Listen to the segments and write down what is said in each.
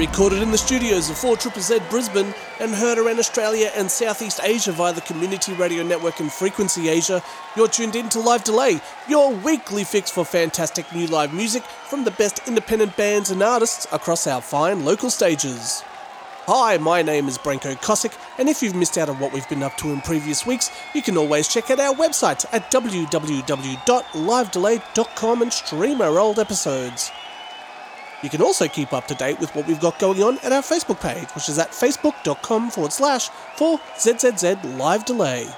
Recorded in the studios of 4 Triple Z Brisbane and heard around Australia and Southeast Asia via the Community Radio Network and Frequency Asia, you're tuned in to Live Delay, your weekly fix for fantastic new live music from the best independent bands and artists across our fine local stages. Hi, my name is Branko Kosick, and if you've missed out on what we've been up to in previous weeks, you can always check out our website at www.livedelay.com and stream our old episodes. You can also keep up to date with what we've got going on at our Facebook page, which is at facebook.com forward slash for ZZZ Live Delay.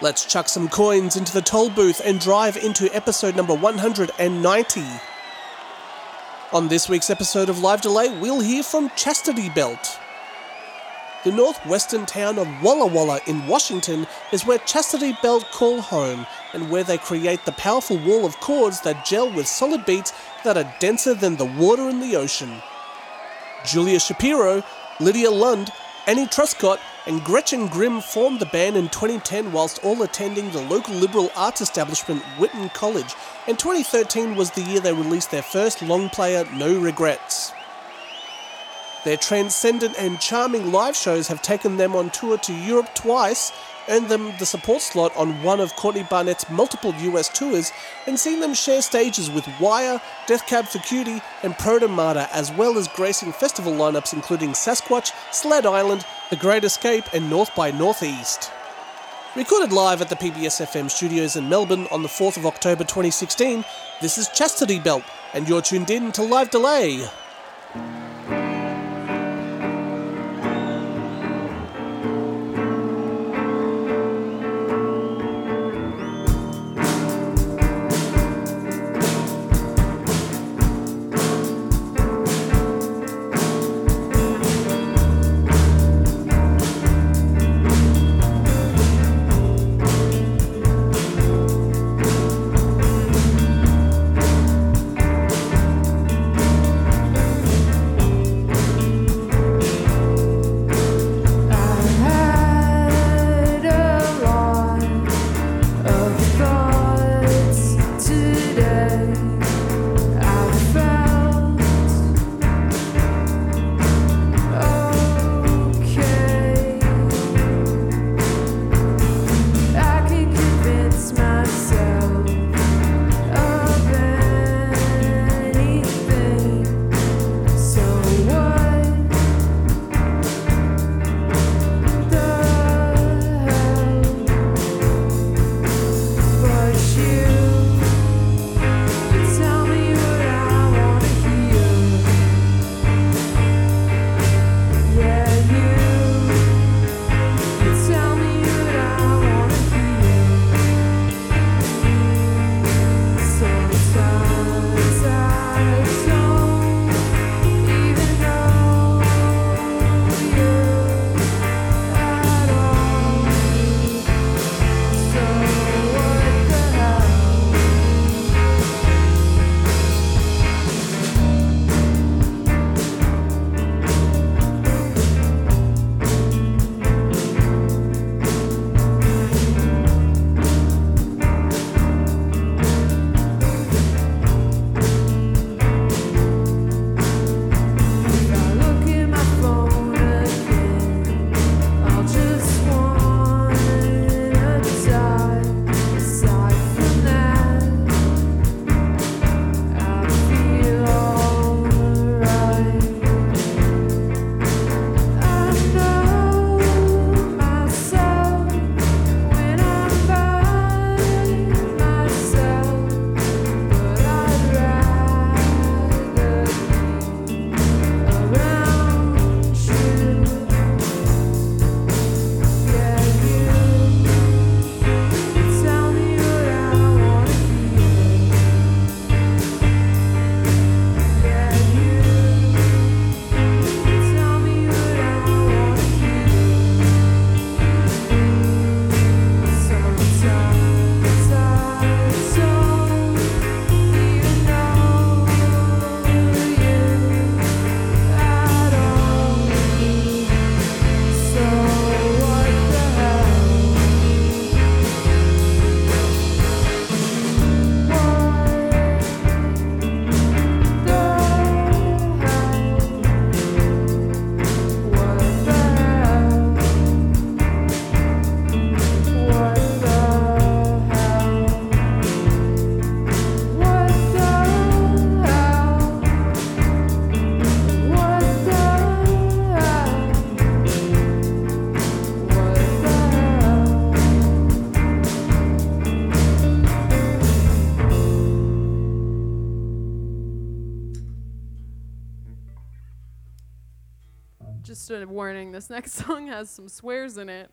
Let's chuck some coins into the toll booth and drive into episode number 190. On this week's episode of Live Delay, we'll hear from Chastity Belt. The northwestern town of Walla Walla in Washington is where Chastity Belt call home and where they create the powerful wall of chords that gel with solid beats that are denser than the water in the ocean. Julia Shapiro, Lydia Lund, Annie Truscott, and Gretchen Grimm formed the band in 2010 whilst all attending the local liberal arts establishment Whitman College, and 2013 was the year they released their first long player No Regrets. Their transcendent and charming live shows have taken them on tour to Europe twice, earned them the support slot on one of Courtney Barnett's multiple US tours, and seen them share stages with Wire, Death Cab for Cutie, and Protomartyr, as well as gracing festival lineups including Sasquatch, Sled Island, The Great Escape, and North by Northeast. Recorded live at the PBS FM studios in Melbourne on the 4th of October 2016, this is Chastity Belt, and you're tuned in to Live Delay. Warning. This next song has some swears in it.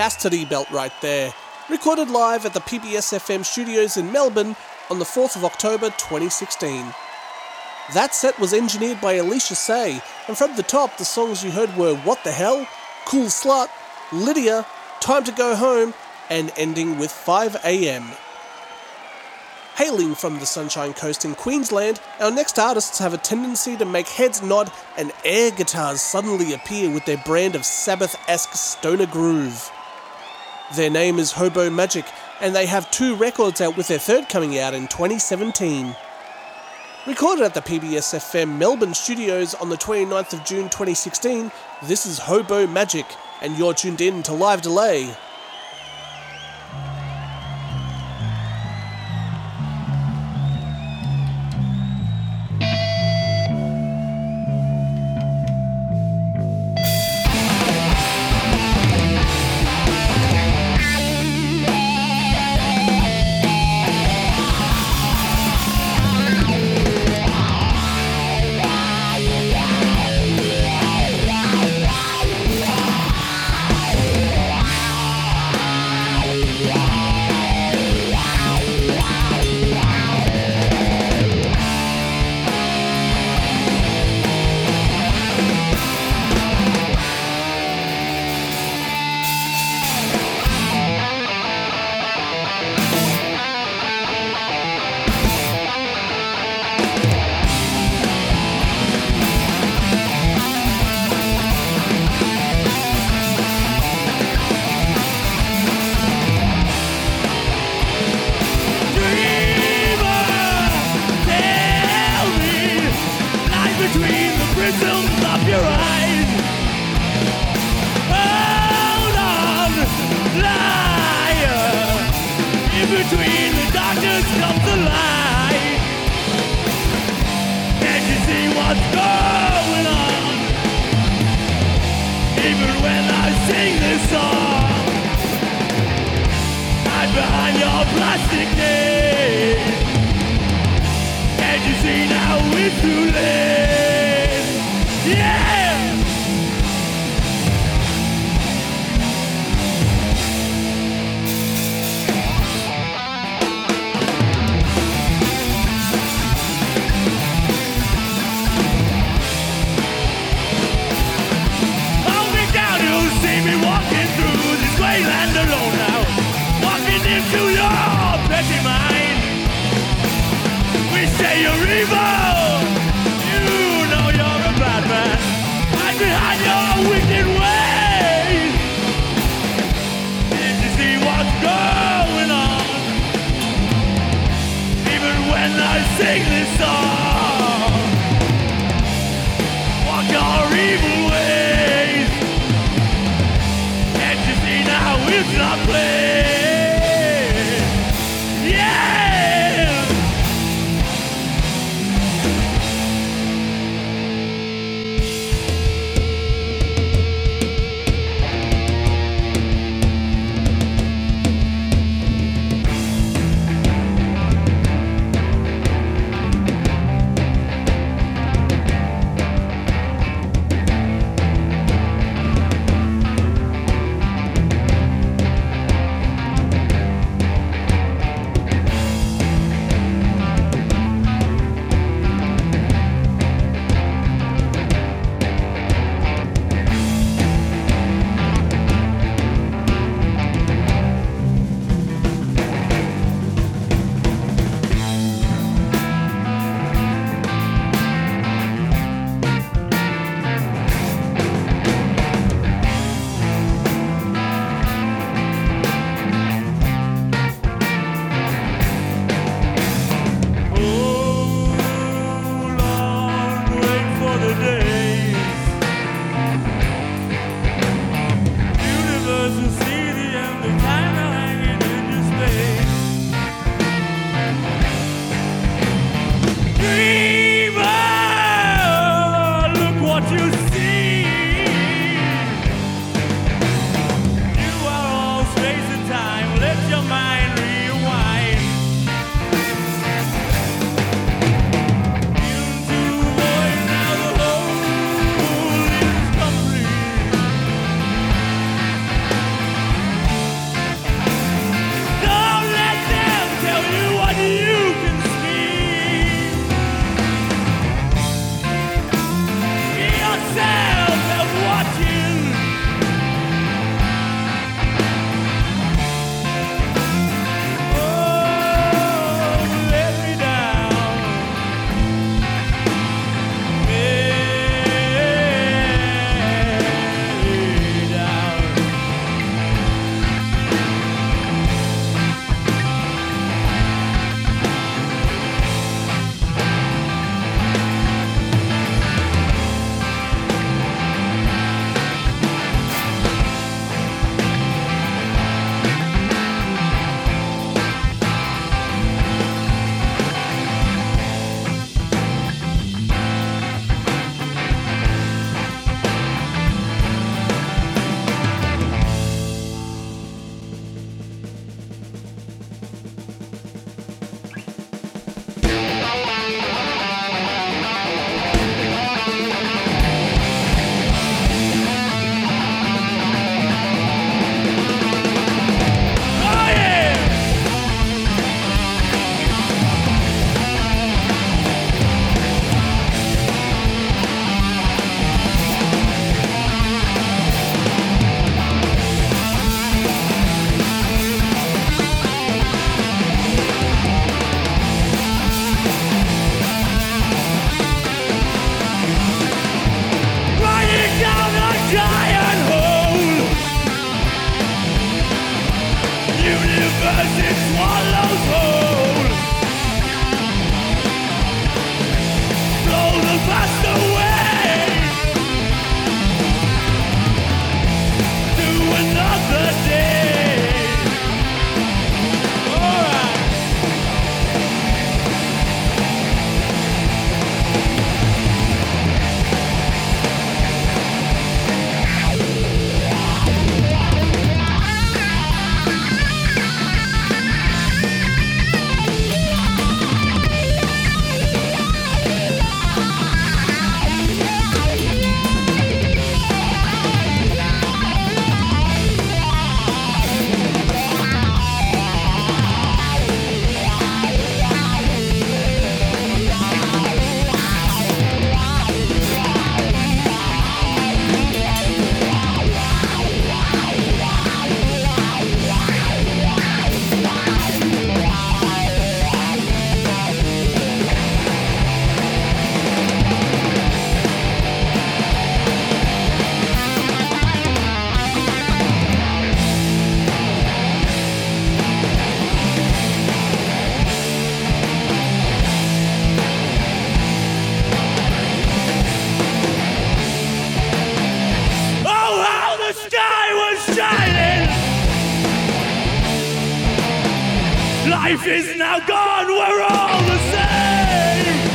Chastity Belt right there, recorded live at the PBS FM studios in Melbourne on the 4th of October 2016. That set was engineered by Alicia Say, and from the top, the songs you heard were What the Hell, Cool Slut, Lydia, Time to Go Home, and ending with 5am. Hailing from the Sunshine Coast in Queensland, our next artists have a tendency to make heads nod and air guitars suddenly appear with their brand of Sabbath esque stoner groove. Their name is Hobo Magic, and they have two records out with their third coming out in 2017. Recorded at the PBS FM Melbourne studios on the 29th of June 2016, this is Hobo Magic, and you're tuned in to Live Delay. I sing this song, walk your evil ways. Can't you see now it's not playing? Is now gone, we're all the same.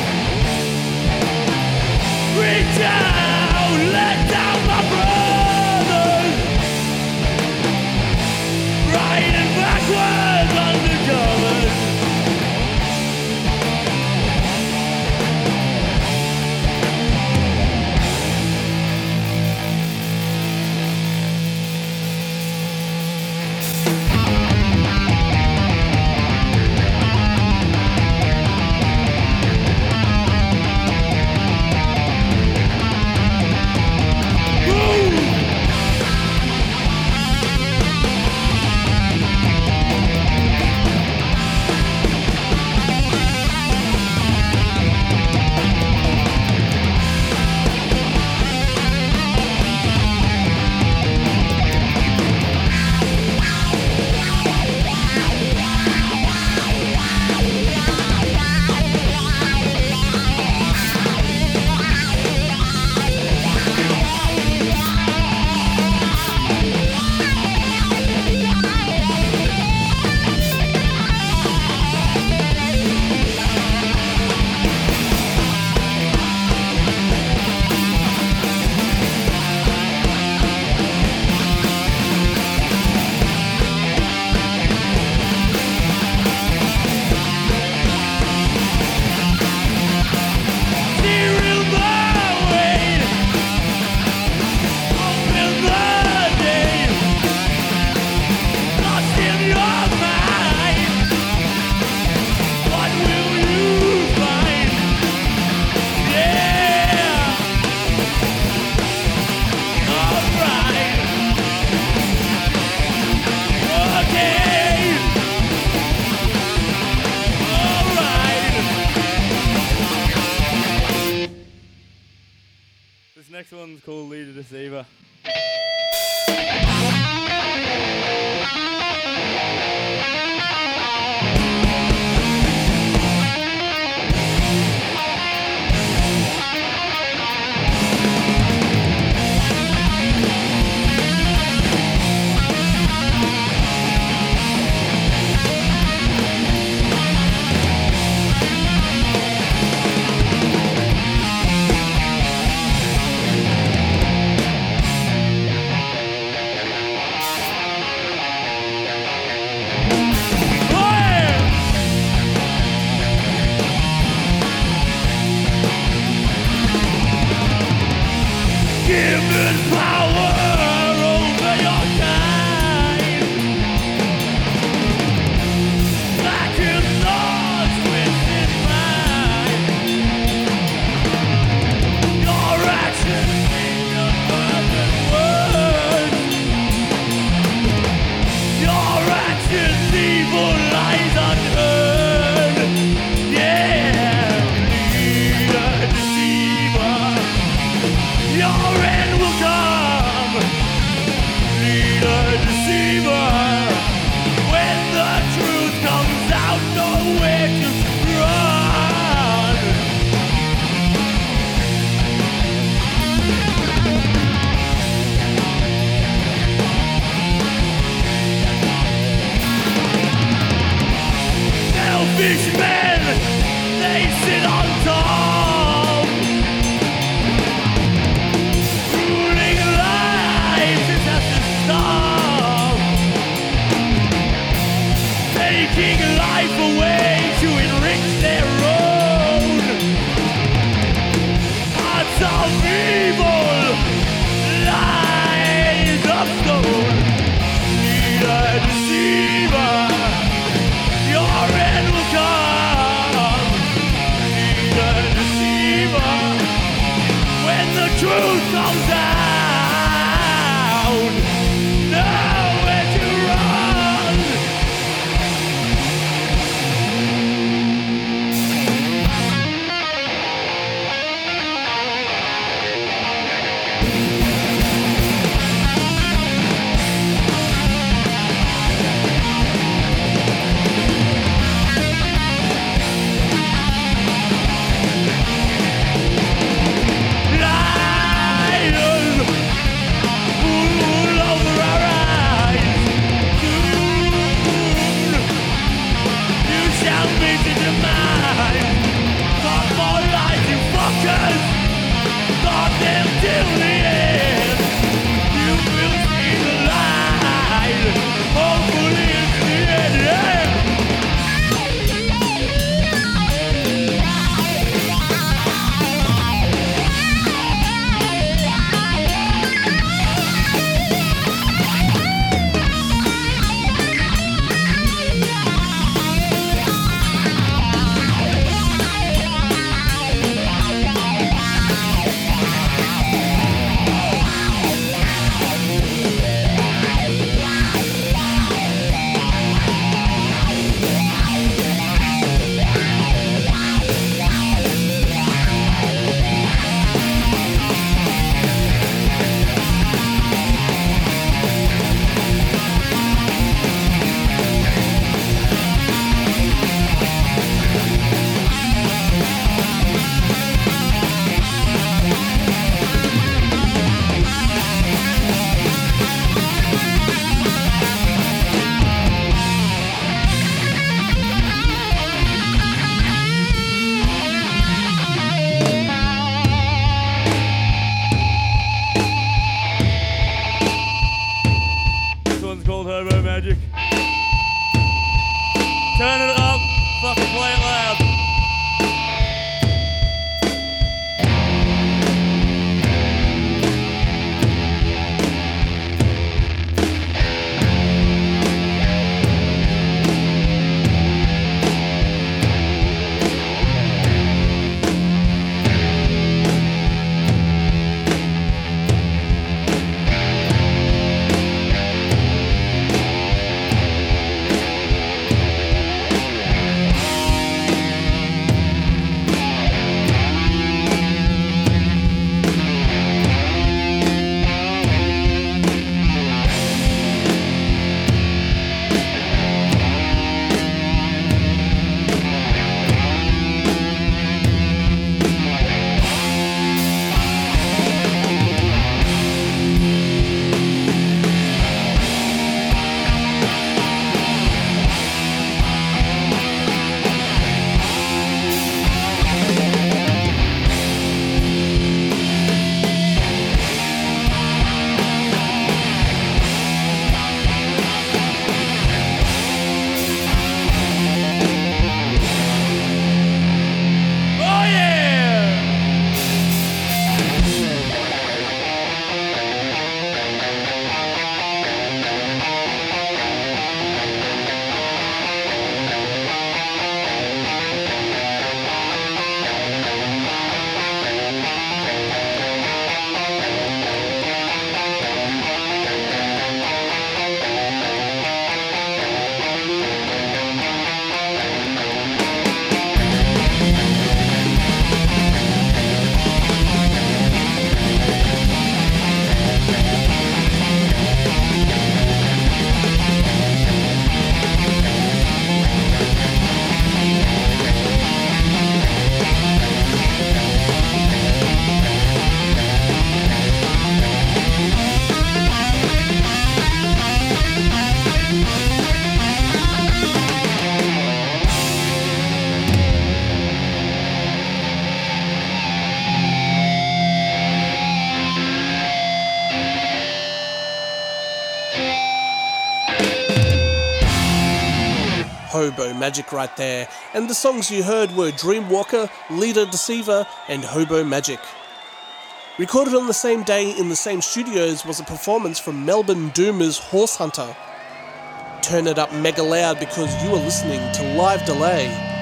Reach Hobo Magic right there. And the songs you heard were Dreamwalker, Leader Deceiver, and Hobo Magic. Recorded on the same day in the same studios was a performance from Melbourne Doomers Horse Hunter. Turn it up mega loud because you are listening to Live Delay.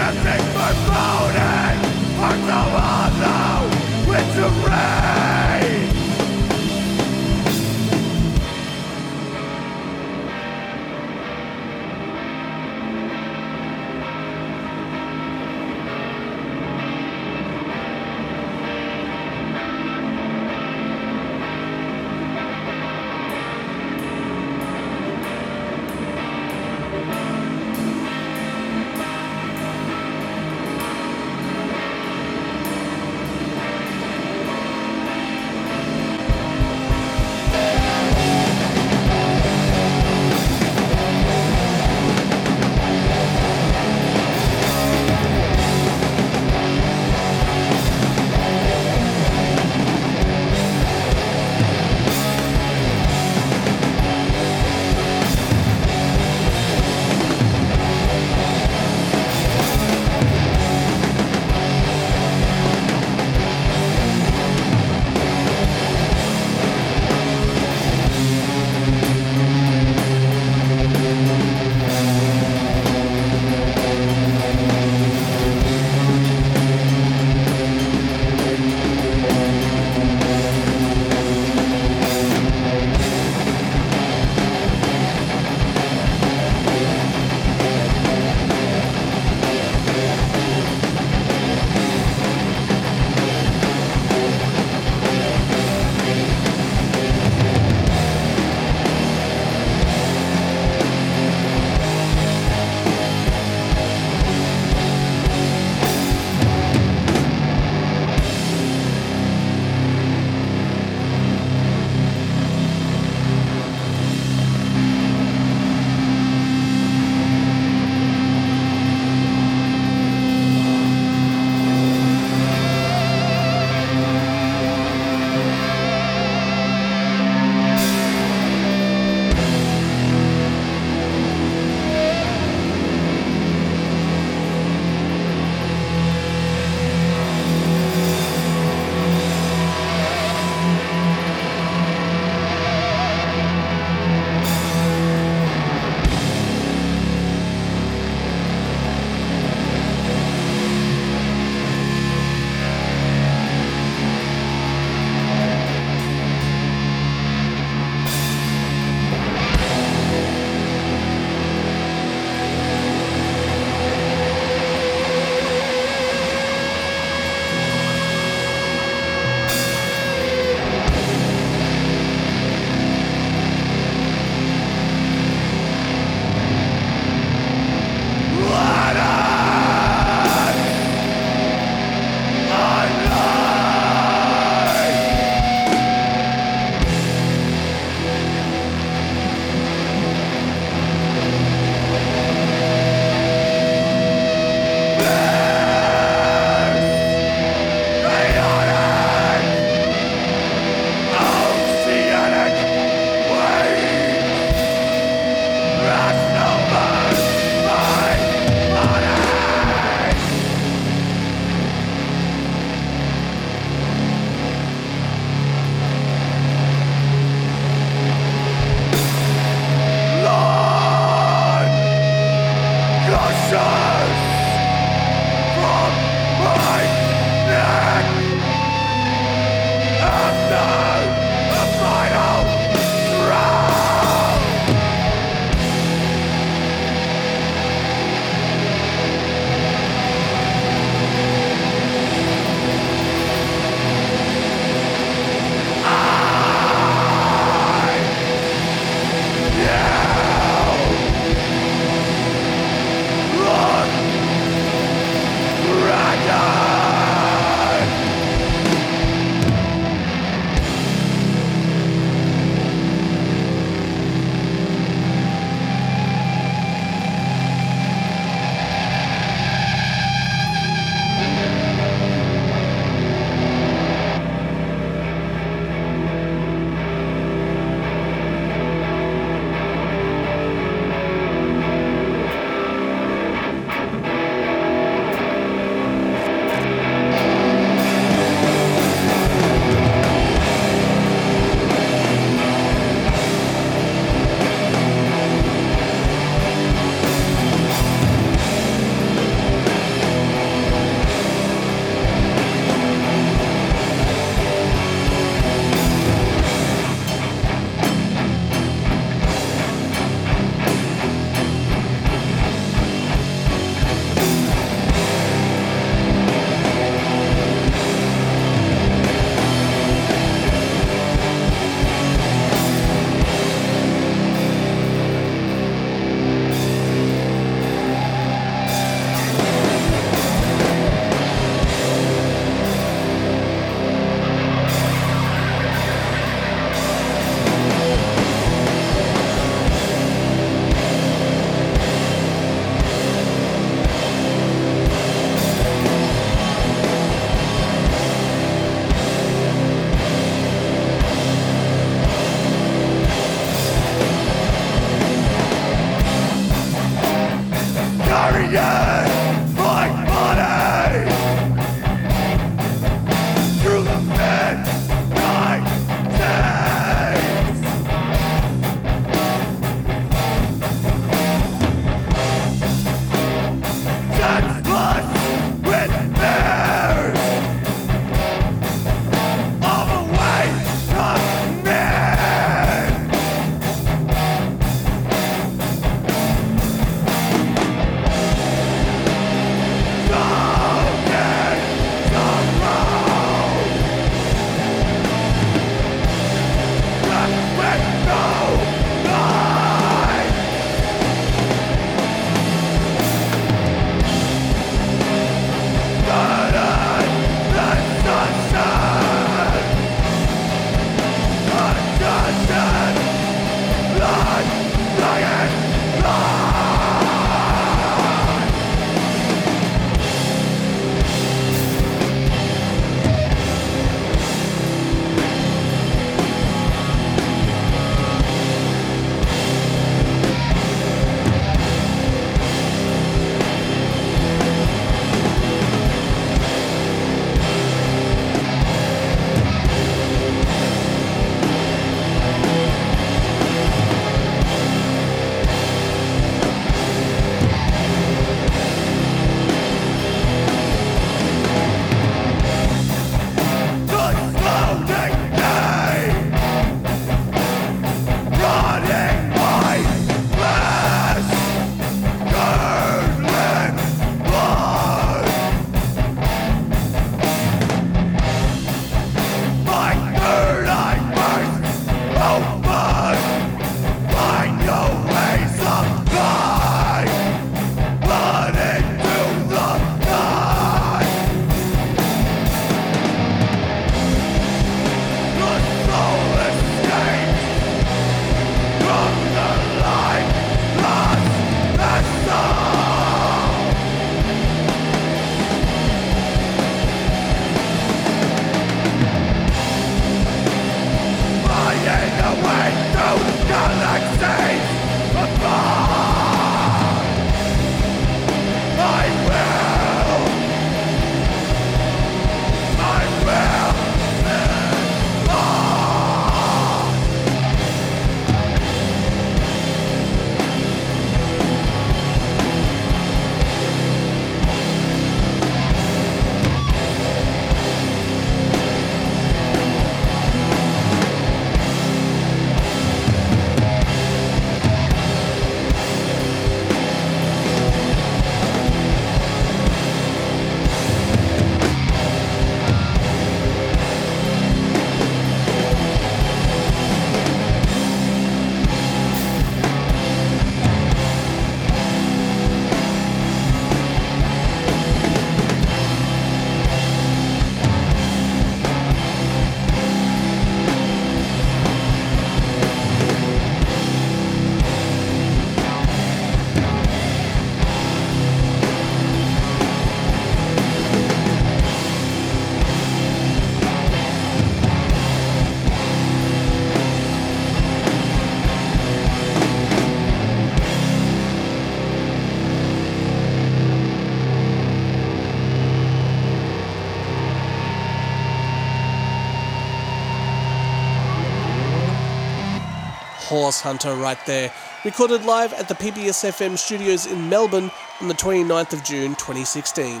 Horse Hunter right there, recorded live at the PBS FM studios in Melbourne on the 29th of June 2016.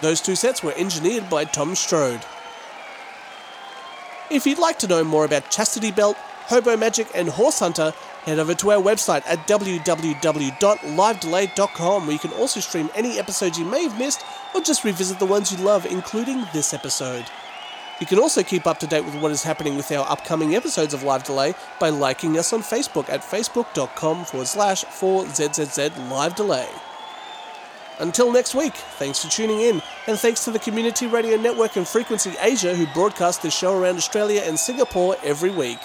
Those two sets were engineered by Tom Strode. If you'd like to know more about Chastity Belt, Hobo Magic, and Horse Hunter, head over to our website at www.livedelay.com where you can also stream any episodes you may have missed or just revisit the ones you love, including this episode. You can also keep up to date with what is happening with our upcoming episodes of Live Delay by liking us on Facebook at facebook.com forward slash 4ZZZ Live Delay. Until next week, thanks for tuning in, and thanks to the Community Radio Network and Frequency Asia who broadcast this show around Australia and Singapore every week.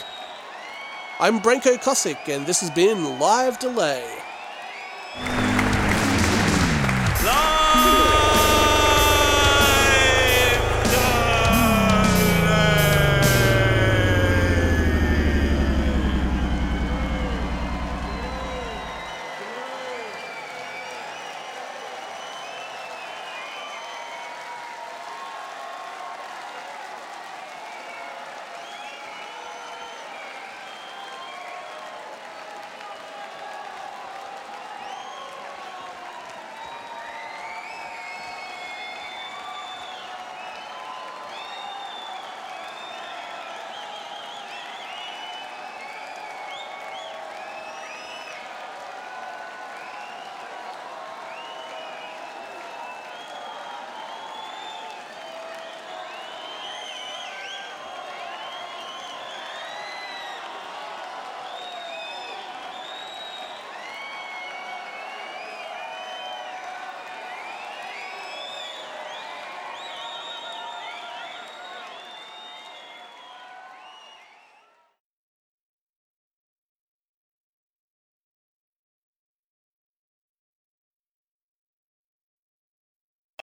I'm Branko Kosick, and this has been Live Delay.